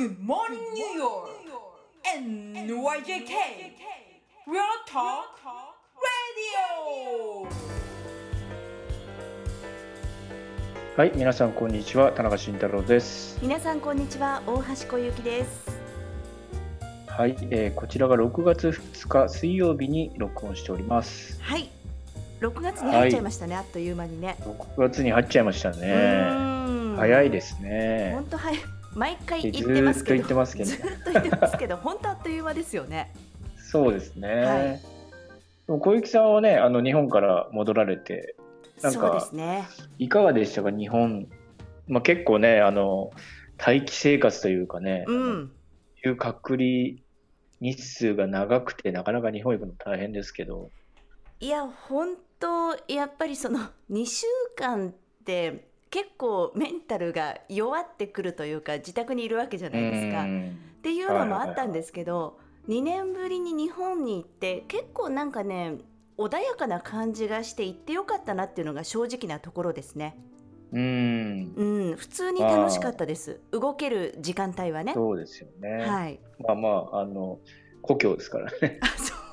Good morning, New York! NYJK! Real Talk Radio! はい、皆さんこんにちは、田中慎太郎です。皆さんこんにちは大橋小雪ですはい、えーこちらが6月2日水曜日に録音しております。はい6月に入っちゃいましたね、あっという間にね6月に入っちゃいましたね。早いですすね本。当早い毎回ず言ってますけどーっと言ってますけどず。ーっと言ってますけど 本当あっという間ですよねそうですね。はいでも小雪さんはね、あの日本から戻られて、なんかそうですねいかがでしたか、日本？まあ、結構ね、あの待機生活というかね、うんいう隔離日数が長くて、なかなか日本行くの大変ですけど。いや本当やっぱりその2週間って結構メンタルが弱ってくるというか自宅にいるわけじゃないですか。うんっていうのもあったんですけど、2年ぶりに日本に行って結構なんかね穏やかな感じがして行ってよかったなっていうのが正直なところですね。うん、うん、普通に楽しかったです。動ける時間帯はね。そうですよね。はい。まあまあ、あの、故郷ですからね。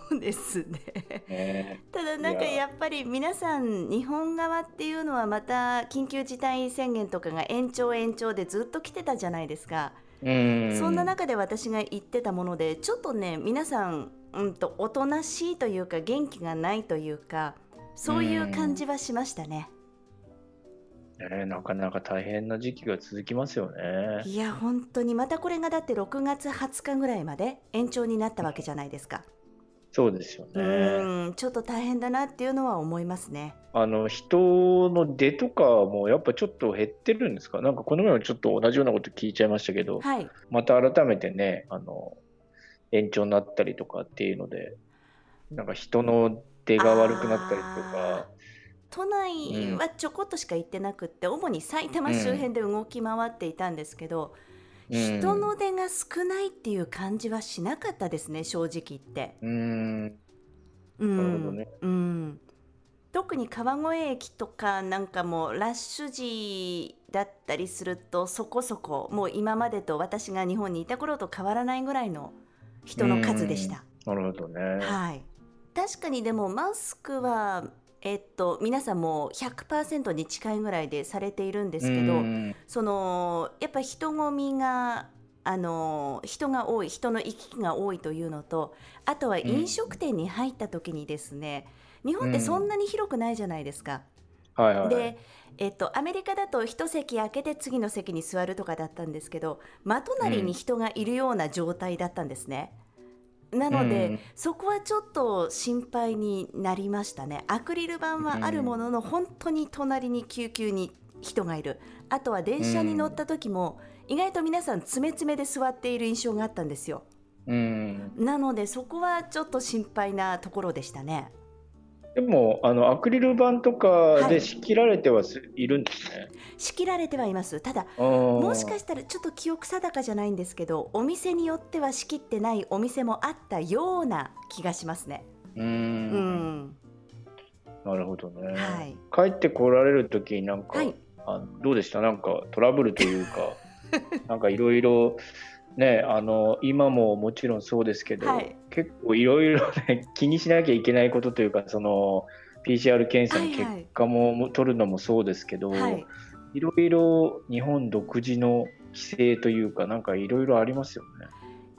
あ、そうですね。ねただなんかいややっぱり皆さん日本側っていうのはまた緊急事態宣言とかが延長延長でずっと来てたじゃないですか。うん。そんな中で私が言ってたものでちょっとね皆さん、うん、とおとなしいというか元気がないというかそういう感じはしましたね。ねなかなか大変な時期が続きますよね。いや本当にまたこれがだって6月20日ぐらいまで延長になったわけじゃないですか。そうですようね。んちょっと大変だなっていうのは思いますね。あの、人の出とかもやっぱちょっと減ってるんですか？なんかこの前もちょっと同じようなこと聞いちゃいましたけど、はい。また改めてね、あの、延長になったりとかっていうので、なんか人の出が悪くなったりとか、都内はちょこっとしか行ってなくって、主に埼玉周辺で動き回っていたんですけど、うん人の出が少ないっていう感じはしなかったですね正直言って。うん、うん。なるほどね。うん、特に川越駅とかなんかもラッシュ時だったりするとそこそこもう今までと私が日本にいた頃と変わらないぐらいの人の数でした。なるほどね。はい、確かにでもマスクは、えっと、皆さんもう100%に近いぐらいでされているんですけど、うんそのやっぱ人混みがあの人が多い人の行き来が多いというのとあとは飲食店に入った時にですね、日本ってそんなに広くないじゃないですか。はいはい。で、えっと、アメリカだと一席空けて次の席に座るとかだったんですけど真隣に人がいるような状態だったんですね。なので、うんそこはちょっと心配になりましたね。アクリル板はあるものの、本当に隣に救急に人がいる。あとは電車に乗った時も、意外と皆さん詰め詰めで座っている印象があったんですよ。うん。なのでそこはちょっと心配なところでしたね。でも、あの、アクリル板とかはいで仕切られてはいるんですね。仕切られてはいます。ただももしかしたらちょっと記憶定かじゃないんですけどお店によっては仕切ってないお店もあったような気がしますね。う。うんん、なるほどね。はい帰ってこられる時になんか、はいあのどうでした？なんかトラブルというか、なんかいろいろ、ね、あの、今ももちろんそうですけど、はい結構いろいろね、気にしなきゃいけないことというか、その、PCR 検査のはいはい結果もも取るのもそうですけど、はい、いろいろ日本独自の規制というか、なんかいろいろありますよね。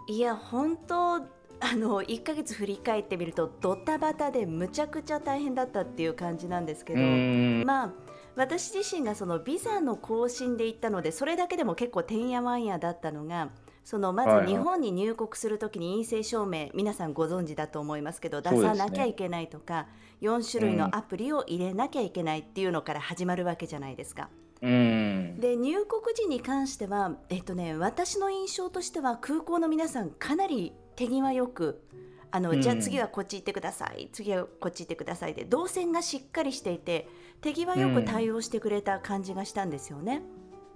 いや本当あの1ヶ月振り返ってみるとドタバタでむちゃくちゃ大変だったっていう感じなんですけうど、ん。まあ私自身がそのビザの更新で行ったのでそれだけでも結構てんやわんやだったのがそのまはいはいず日本に入国するときに陰性証明、皆さんご存知だと思いますけど出さなきゃいけないとか、4種類のアプリを入れなきゃいけないっていうのから始まるわけじゃないですか。うん。で入国時に関しては、えっとね、私の印象としては空港の皆さんかなり手際よくあの、うんじゃあ次はこっち行ってください次はこっち行ってくださいで動線がしっかりしていて手際よく対応してくれた感じがしたんですよね。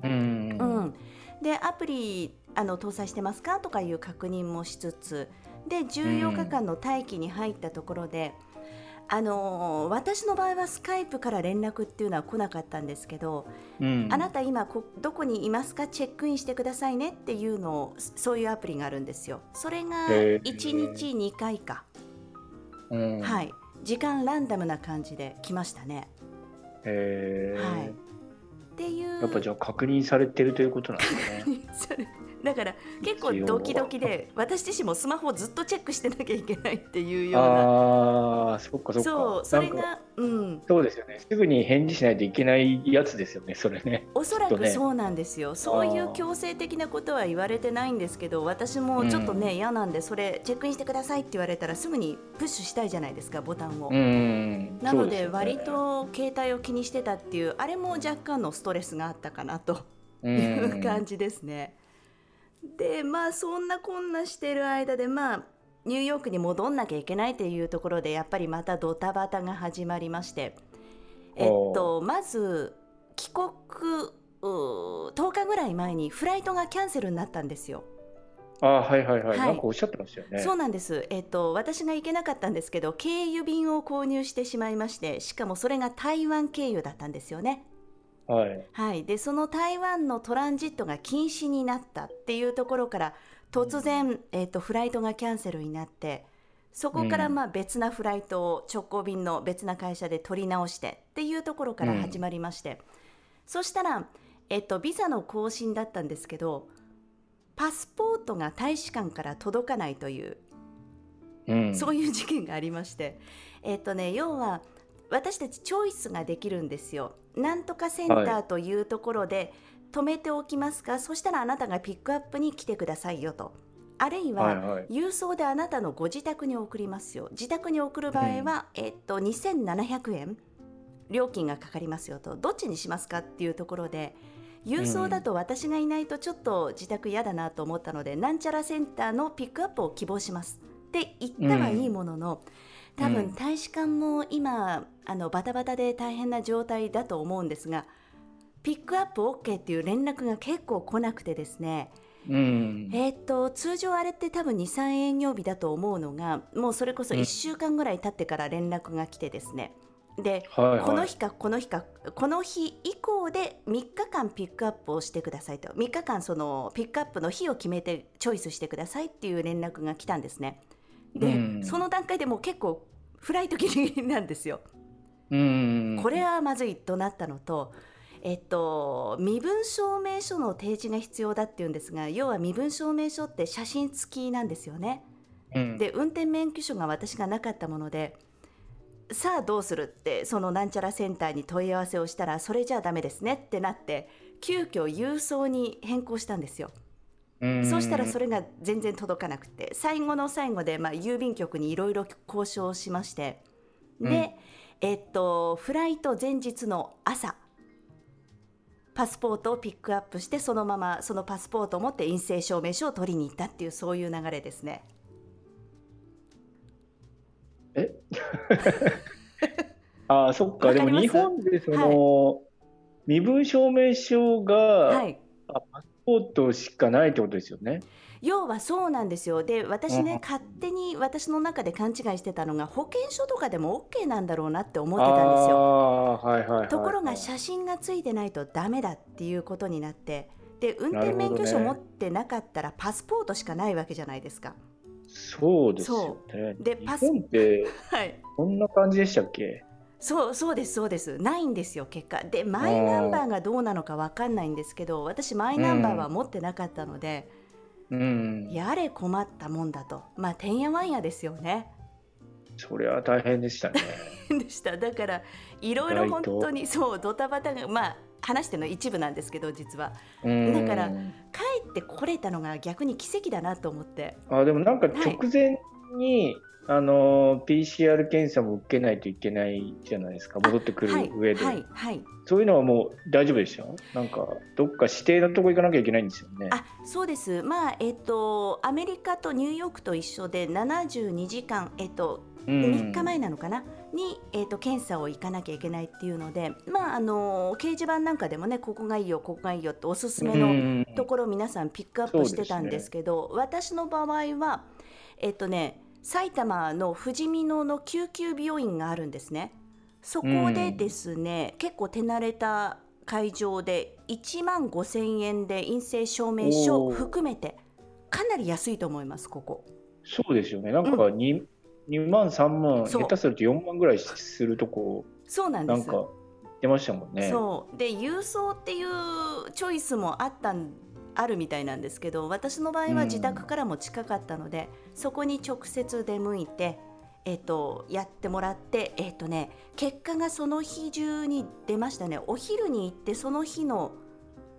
うん。うんでアプリあの搭載してますかとかいう確認もしつつで14日間の待機に入ったところで、あのー私の場合はスカイプから連絡っていうのは来なかったんですけど、うん。あなた今こどこにいますか？チェックインしてくださいねっていうのをそういうアプリがあるんですよ。それがへー。1日2回か、うん、はい。時間ランダムな感じで来ましたね。へー。はい。っていう。やっぱじゃあ確認されてるということなんですね。だから結構ドキドキで私自身もスマホをずっとチェックしてなきゃいけないっていうようなああ、そっかそっか。そうそれがうんそうですよね。すぐに返事しないといけないやつですよね、それね。おそらくそうなんですよ、そういう強制的なことは言われてないんですけど私もちょっとね、嫌なんでそれチェックインしてくださいって言われたらすぐにプッシュしたいじゃないですかボタンを、うん。なので割、と携帯を気にしてたっていうあれも若干のストレスがあったかなという感じですね。でまあそんなこんなしてる間でまあニューヨークに戻んなきゃいけないというところでやっぱりまたドタバタが始まりましてえっとまず帰国うー10日ぐらい前にフライトがキャンセルになったんですよ。ああ、はいはいはい。はいなんかおっしゃってましたよね。そうなんです、えっと、私が行けなかったんですけど経由便を購入してしまいましてしかもそれが台湾経由だったんですよね。はい。はい、でその台湾のトランジットが禁止になったっていうところから突然、えっとフライトがキャンセルになってそこからうんまあ別なフライトを直行便の別な会社で取り直してっていうところから始まりまして、そしたら、えっと、ビザの更新だったんですけどパスポートが大使館から届かないといううん。そういう事件がありまして、えっとね、要は私たちチョイスができるんですよ。なんとかセンターというところで止めておきますか、そしたらあなたがピックアップに来てくださいよと。あるいは、はいはい。郵送であなたのご自宅に送りますよ。自宅に送る場合は、えっと、2700円料金がかかりますよと。どっちにしますかっていうところで、郵送だと私がいないとちょっと自宅嫌だなと思ったので、なんちゃらセンターのピックアップを希望しますって言ったはいいものの、多分うん大使館も今あのバタバタで大変な状態だと思うんですがピックアップ OK っていう連絡が結構来なくてですね、うん。えーっと通常あれって多分23営業日だと思うのがもうそれこそうん1週間ぐらい経ってから連絡が来てですねではいはい。この日かこの日かこの日以降で3日間ピックアップをしてくださいと3日間そのピックアップの日を決めてチョイスしてくださいっていう連絡が来たんですねで、うんその段階でもう結構フライトギリギリなんですようん。これはまずいとなったのと、えっと、身分証明書の提示が必要だっていうんですが要は身分証明書って写真付きなんですよね。うん、で運転免許証が私がなかったものでさあどうするってそのなんちゃらセンターに問い合わせをしたらそれじゃあダメですねってなって急遽郵送に変更したんですよ。うんそうしたらそれが全然届かなくて最後の最後で、まあ、郵便局にいろいろ交渉をしましてで、うんえっとフライト前日の朝パスポートをピックアップしてそのままそのパスポートを持って陰性証明書を取りに行ったっていうそういう流れですね。え？ああ、そっか。でも日本でその、身分証明書が、はいあパスポートしかないってことですよね。要はそうなんですよ。で私ね、うん勝手に私の中で勘違いしてたのが保険証とかでも OK なんだろうなって思ってあたんですよ。はいはい。ところが写真がついてないとダメだっていうことになって。で運転免許証持ってなかったらパスポートしかないわけじゃないですか。そうですよね。日でパス本って はい。こんな感じでしたっけ？そうそうですそうです。ないんですよ結果。でマイナンバーがどうなのかわかんないんですけど私マイナンバーは持ってなかったので、うん。やれ困ったもんだと。まあてんやわんやですよね。それは大変でしたね。でした。だからいろいろ本当にそうドタバタがまあ話しての一部なんですけど実は。うん。だから帰ってこれたのが逆に奇跡だなと思って。あでもなんか直前に、あの PCR 検査も受けないといけないじゃないですか。戻ってくるはい上で、はいはい。そういうのはもう大丈夫でしたなんかどっか指定のとこ行かなきゃいけないんですよね。あそうです。まあえっ、とアメリカとニューヨークと一緒で72時間えっ、とうん。3日前なのかな、に、えー、と検査を行かなきゃいけないっていうので、まあ、あの掲示板なんかでもねここがいいよここがいいよっておすすめのうん。ところを皆さんピックアップしてたんですけど私の場合は、えっとね、埼玉のふじみ野の救急病院があるんですね。そこでですね、結構手慣れた会場で1万5千円で陰性証明書含めてかなり安いと思いますここ。そうですよね。なんか 2,、2万、3万、下手すると4万ぐらいするとこ、そうなんです。なんか言ってましたもんね。そうで郵送っていうチョイスもあったんあるみたいなんですけど私の場合は自宅からも近かったので、そこに直接出向いて、えっとやってもらって、えっとね、結果がその日中に出ましたね。お昼に行ってその日の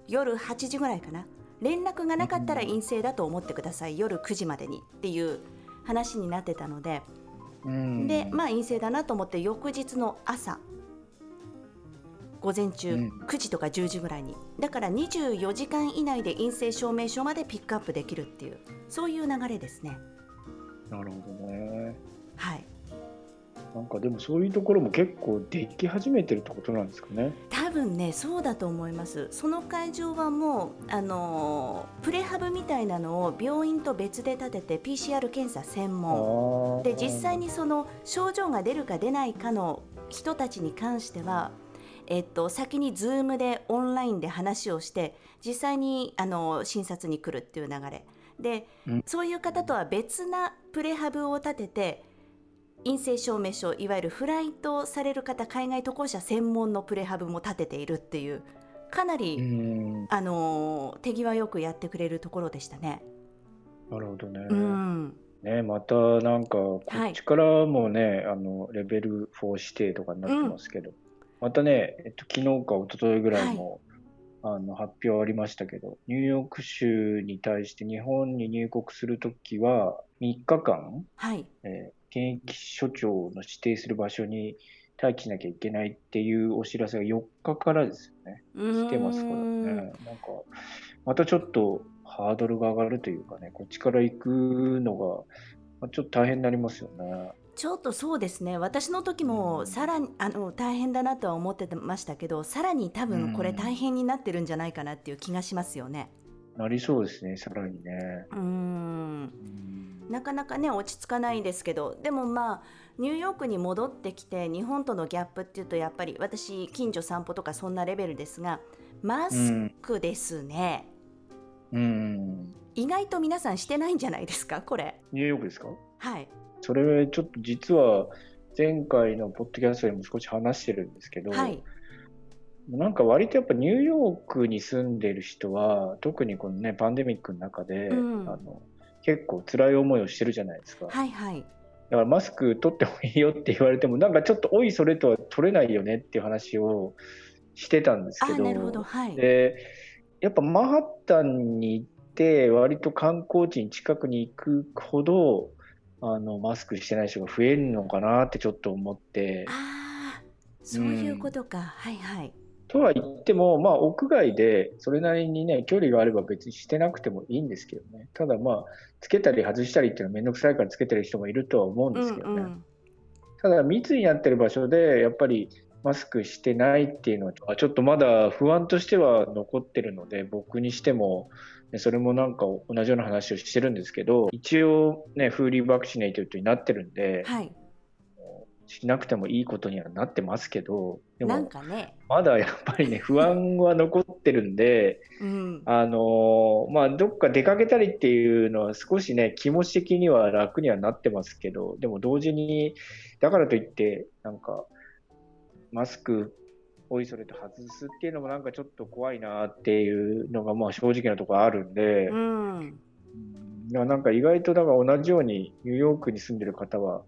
夜8時ぐらいかな。連絡がなかったら陰性だと思ってください。夜9時までに。っていう話になってたので。うん。でまあ陰性だなと思って翌日の朝午前中うん。9時とか10時ぐらいに。だから24時間以内で陰性証明書までピックアップできるっていうそういう流れですね。なるほどね。はい。なんかでもそういうところも結構でき始めてるってことなんですかね。多分ねそうだと思います。その会場はもうあのープレハブみたいなのを病院と別で立てて PCR 検査専門。で実際にその症状が出るか出ないかの人たちに関しては、えっと、先に Zoom でオンラインで話をして実際にあの診察に来るっていう流れ。で、うん。そういう方とは別なプレハブを立てて陰性証明書いわゆるフライトされる方海外渡航者専門のプレハブも立てているっていうかなり、うん、あの手際よくやってくれるところでしたね。なるほどね。うん。ね、またなんかこっちからもね、あのレベル4指定とかになってますけど、またね、えっと、昨日か一昨日ぐらいも、あの発表ありましたけど、ニューヨーク州に対して日本に入国するときは3日間、はいえー検疫所長の指定する場所に待機しなきゃいけないっていうお知らせが4日からですよね。来てますからうんね。なんか、またちょっとハードルが上がるというかね、こっちから行くのが、まあちょっと大変になりますよね。ちょっとそうですね。私の時もさらにあの大変だなとは思ってましたけどさらに多分これ大変になってるんじゃないかなっていう気がしますよね。なりそうですね、さらにね。うん。なかなかね落ち着かないですけどでもまあニューヨークに戻ってきて日本とのギャップっていうとやっぱり私近所散歩とかそんなレベルですがマスクですね、うん。意外と皆さんしてないんじゃないですかこれ。ニューヨークですか？はいそれ、ちょっと実は前回のポッドキャストでも少し話してるんですけど、はい。なんか割とやっぱニューヨークに住んでる人は、特にこのね、パンデミックの中で、うん。あの結構辛い思いをしてるじゃないですか。はいはい。だからマスク取ってもいいよって言われても、なんかちょっとおいそれとは取れないよねっていう話をしてたんですけど、あなるほど。はい。でやっぱマンハッタンに行って、割と観光地に近くに行くほど、あのマスクしてない人が増えるのかなってちょっと思って。ああそういうことか、はいはいとは言っても、まあ、屋外でそれなりにね、距離があれば別にしてなくてもいいんですけどね。ただまあ、つけたり外したりっていうのはめんどくさいからつけてる人もいるとは思うんですけどね。うんうんただ密になってる場所で、やっぱりマスクしてないっていうのは、ちょっとまだ不安としては残ってるので、僕にしても、ねそれもなんか同じような話をしてるんですけど、一応ね、フーリーバクシネイトになってるんで、はい。しなくてもいいことにはなってますけど、でも、かね、まだやっぱりね、不安は残ってるんで、うん、あのーまあ、どっか出かけたりっていうのは少しね、気持ち的には楽にはなってますけど、でも同時に、だからといって、なんか、マスク、おいそれと外すっていうのもなんかちょっと怖いなっていうのが、まあ正直なところあるんで、うん、なんか意外とだから同じようにニューヨークに住んでる方は、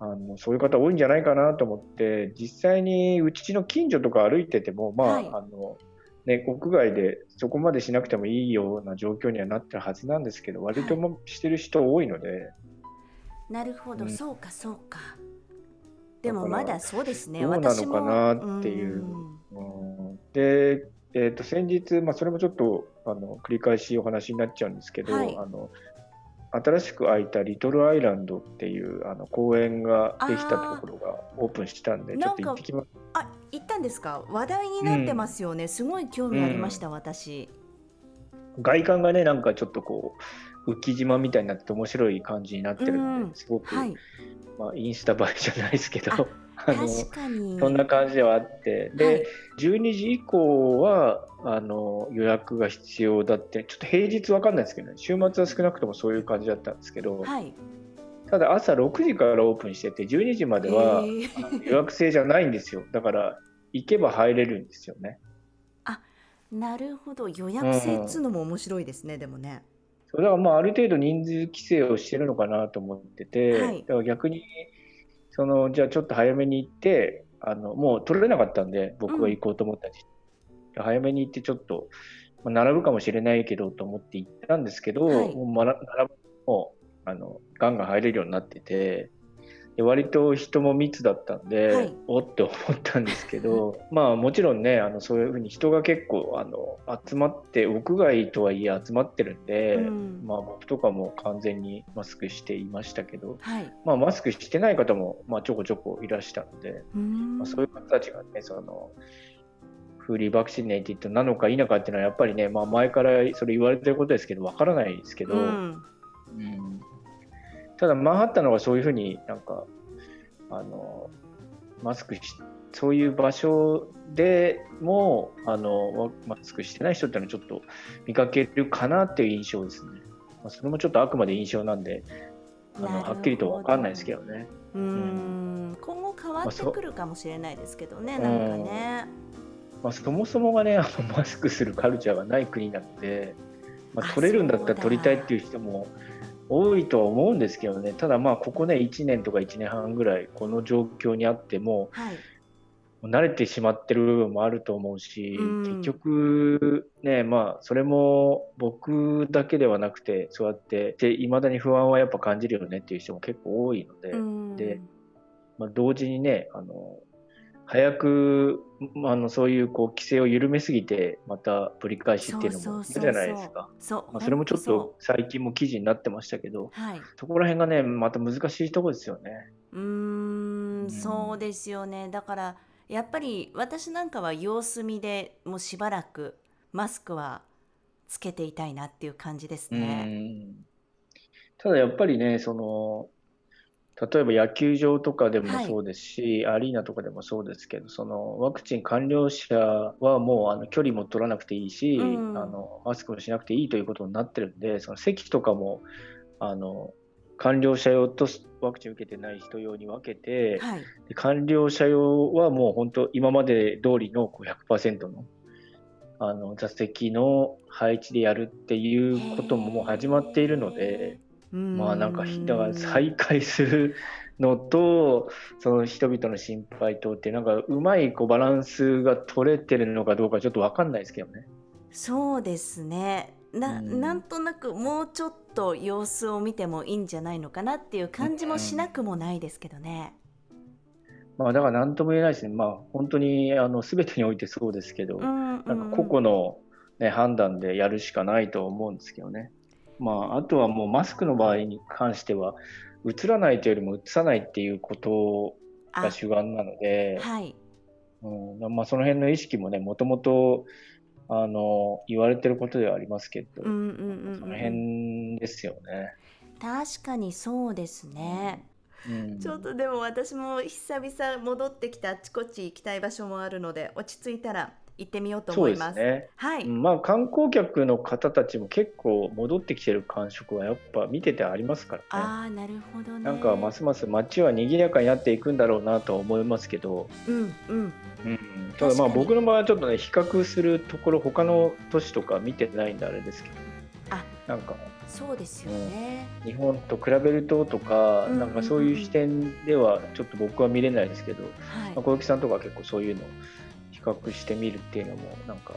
あのそういう方多いんじゃないかなと思って、実際にうちの近所とか歩いてても、まあ、はい。あの、ね、屋外でそこまでしなくてもいいような状況にはなってるはずなんですけど、割ともしてる人多いので、なるほど、うん。そうかそうか。でもまだそうですね。どうなのかなっていううんうんで、えー、と先日、まあ、それもちょっとあの繰り返しお話になっちゃうんですけど、はいあの新しく開いたリトルアイランドっていうあの公園ができたところがオープンしたんで、ちょっと行ってきます。あ、行ったんですか？話題になってますよね。すごい興味ありました、私。外観がね、なんかちょっとこう、浮島みたいになってて面白い感じになってるうん。んで、すごく、はい。まあ、インスタ映えじゃないですけど、あのそんな感じではあって、で、はい。12時以降はあの予約が必要だって、ちょっと平日わかんないですけどね、週末は少なくともそういう感じだったんですけど、はい。ただ朝6時からオープンしてて、12時までは予約制じゃないんですよ。だから、行けば入れるんですよね。なるほど。予約制っつうのも面白いですね、でもねそれはまあある程度人数規制をしてるのかなと思ってて、はい。だから逆にそのじゃあちょっと早めに行ってあのもう取れなかったんで僕が行こうと思ったんです、早めに行ってちょっと、まあ、並ぶかもしれないけどと思って行ったんですけど、はい。もう並ぶもうあのガンガン入れるようになっててで割と人も密だったんで、はい。おって思ったんですけど まあもちろんねあのそういうふうに人が結構あの集まって屋外とはいえ集まってるんで、うん。まあ僕とかも完全にマスクしていましたけど、はい。まあ、マスクしてない方もまあちょこちょこいらしたので、まあ、そういう方たちがねそのフーリーバクシネイティッドなのか否かっていうのはやっぱりね、まあ、前からそれ言われてることですけどわからないですけど、うん。うんただマンハッタンの方がそういうふうになんかあのマスクしそういう場所でもあのマスクしてない人っていうのはちょっと見かけるかなっていう印象ですね。まあ、それもちょっとあくまで印象なんであのはっきりとは分かんないですけどね。うーん今後変わってくるかもしれないですけどね、なんかね。まあ、そもそもがねあのマスクするカルチャーがない国なので、まあ、あ取れるんだったら取りたいっていう人も多いとは思うんですけどね。ただまあここね1年とか1年半ぐらいこの状況にあってもはい。慣れてしまってる部分もあると思うし、うん。結局ねまあそれも僕だけではなくてそうやっていまだに不安はやっぱ感じるよねっていう人も結構多いので、うん。でまあ、同時にね、あの早く、まあ、あのそういうこう規制を緩めすぎて、またぶり返しっていうのもいるじゃないですか。そうまあ、それもちょっと最近も記事になってましたけど、はい。そこら辺がね、また難しいところですよね。うーん、そうですよね。だからやっぱり私なんかは様子見でもうしばらくマスクはつけていたいなっていう感じですね。うんただやっぱりね、その例えば野球場とかでもはいそうですし、アリーナとかでもそうですけど、そのワクチン完了者はもうあの距離も取らなくていいし、うんあのマスクもしなくていいということになってるんで、その席とかもあの完了者用とワクチン受けてない人用に分けて、はい。で完了者用はもう本当、今まで通りのこう100%のあの座席の配置でやるっていうことももう始まっているので、まあなんか、だから再開するのと、その人々の心配とって、なんかうまいこうバランスが取れてるのかどうかちょっと分かんないですけどね。そうですね。なうんなんとなくもうちょっと様子を見てもいいんじゃないのかなっていう感じもしなくもないですけどね。まあだから何とも言えないですね。まあ本当にあの全てにおいてそうですけど、うんうんなんか個々の、ね、判断でやるしかないと思うんですけどね。まあ、あとはもうマスクの場合に関しては、映らないというよりも映さないっていうことが主眼なので、はい。うんまあ、その辺の意識もね、もともとあの言われてることではありますけど、うんうんうんうんその辺ですよね。確かにそうですね。うんちょっとでも私も久々戻ってきてあちこち行きたい場所もあるので落ち着いたら行ってみようと思いますす。ね。はい。うんまあ、観光客の方たちも結構戻ってきてる感触はやっぱ見ててありますからね。ああなるほどね。なんかますます街は賑やかになっていくんだろうなとは思いますけど、うんうん。うん、ただまあ僕の場合はちょっとね比較するところ他の都市とか見てないんであれですけどあなんかそうですよね。日本と比べるととか、うんうんうんなんかそういう視点ではちょっと僕は見れないですけど、まあ、は小雪さんとかは結構そういうの較してみるっていうのもなんか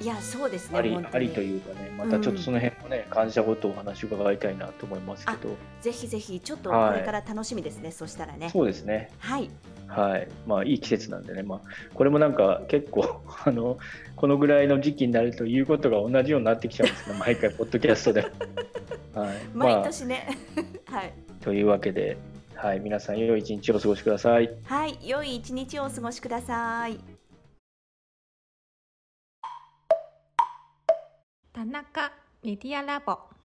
い。いやそうですね。あり,、ありというかねまたちょっとその辺もね感じたことをお話伺いたいなと思いますけど、ぜひぜひちょっとはいこれから楽しみですね。そしたらね。そうですねはい。はい、まあいい季節なんでね、まあ、これもなんか結構 あの、このぐらいの時期になると言うことが同じようになってきちゃうんですね、毎回、ポッドキャストで。はい ま毎あ、年ね。はい。というわけで、はい、皆さん、良い一日をお過ごしください。はい。良い一日をお過ごしください。田中メディアラボ。